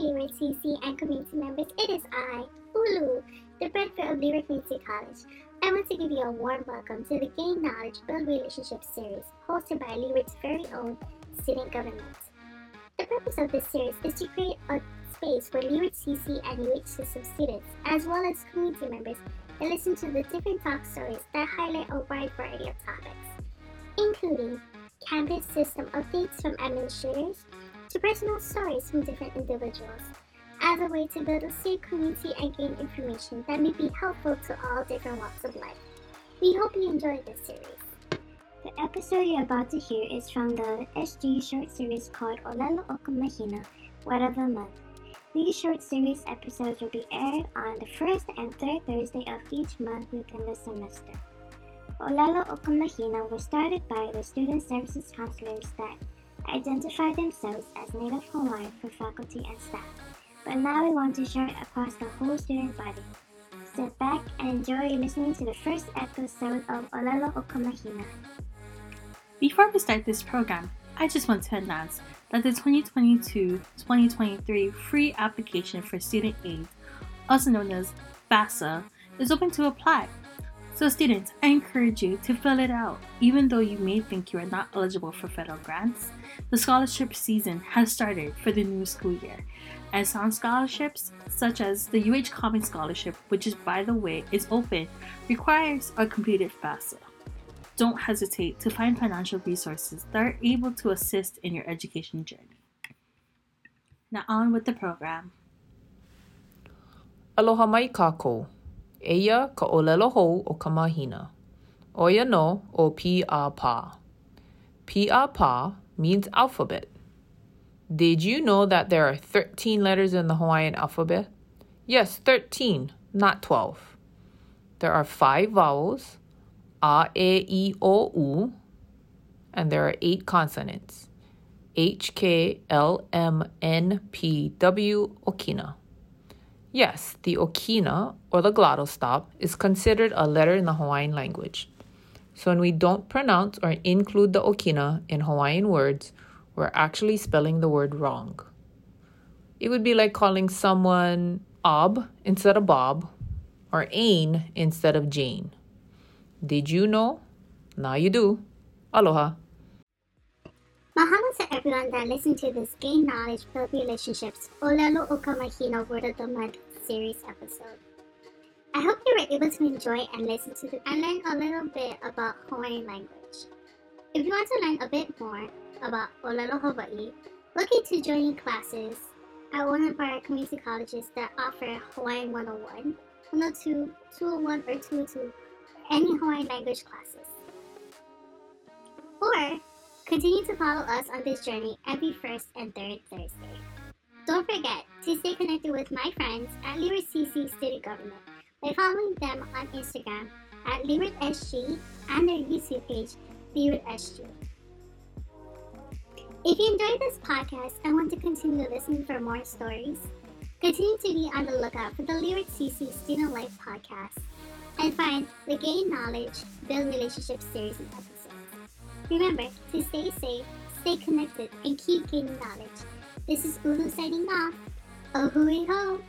Leeward CC and community members, it is I, Ulu, the Brentford of Leeward Community College. I want to give you a warm welcome to the Gain Knowledge, Build Relationships series, hosted by Leeward's very own student government. The purpose of this series is to create a space where Leeward CC and UH system students, as well as community members, can listen to the different talk stories that highlight a wide variety of topics, including campus system updates from administrators to personal stories from different individuals, as a way to build a safe community and gain information that may be helpful to all different walks of life. We hope you enjoy this series. The episode you're about to hear is from the SG short series called Olelo O Ka Mahina, Word of the Month. These short series episodes will be aired on the first and third Thursday of each month within the semester. Olelo O Ka Mahina was started by the student services counselors that identify themselves as Native Hawaiian for faculty and staff, but now we want to share it across the whole student body. Sit back and enjoy listening to the first episode of Olelo O Ka Mahina. Before we start this program, I just want to announce that the 2022-2023 free application for student aid, also known as FAFSA, is open to apply. So students, I encourage you to fill it out. Even though you may think you are not eligible for federal grants, the scholarship season has started for the new school year. And some scholarships, such as the UH Common Scholarship, which is by the way is open, requires a completed FAFSA don't hesitate to find financial resources that are able to assist in your education journey. Now, on with the program. Aloha mai kako. Eia ka olelo hou o ka mahina. Oia no o pa. Pī'āpā means alphabet. Did you know that there are 13 letters in the Hawaiian alphabet? Yes, 13, not 12. There are five vowels a, E, I, O, U, and there are eight consonants H, K, L, M, N, P, W, Okina. Yes, the Okina, or the glottal stop, is considered a letter in the Hawaiian language. So when we don't pronounce or include the Okina in Hawaiian words, we're actually spelling the word wrong. It would be like calling someone Ob instead of Bob, or Ain instead of Jane. Did you know? Now you do. Aloha. Everyone that listened to this Gain Knowledge, Build Relationships, Olelo O Ka Mahina Word of the Month series episode. I hope you were able to enjoy and listen to it and learn a little bit about Hawaiian language. If you want to learn a bit more about Olelo Hawaii, look into joining classes at one of our community colleges that offer Hawaiian 101, 102, 201, or 202 or any Hawaiian language classes. Or continue to follow us on this journey every first and third Thursday. Don't forget to stay connected with my friends at Leeward CC Student Government by following them on Instagram at LeewardSG and their YouTube page, LeewardSG. If you enjoyed this podcast and want to continue listening for more stories, continue to be on the lookout for the Leeward CC Student Life podcast and find the Gain Knowledge, Build Relationships series. Remember to stay safe, stay connected, and keep gaining knowledge. This is Ulu signing off. Oh, hooey ho!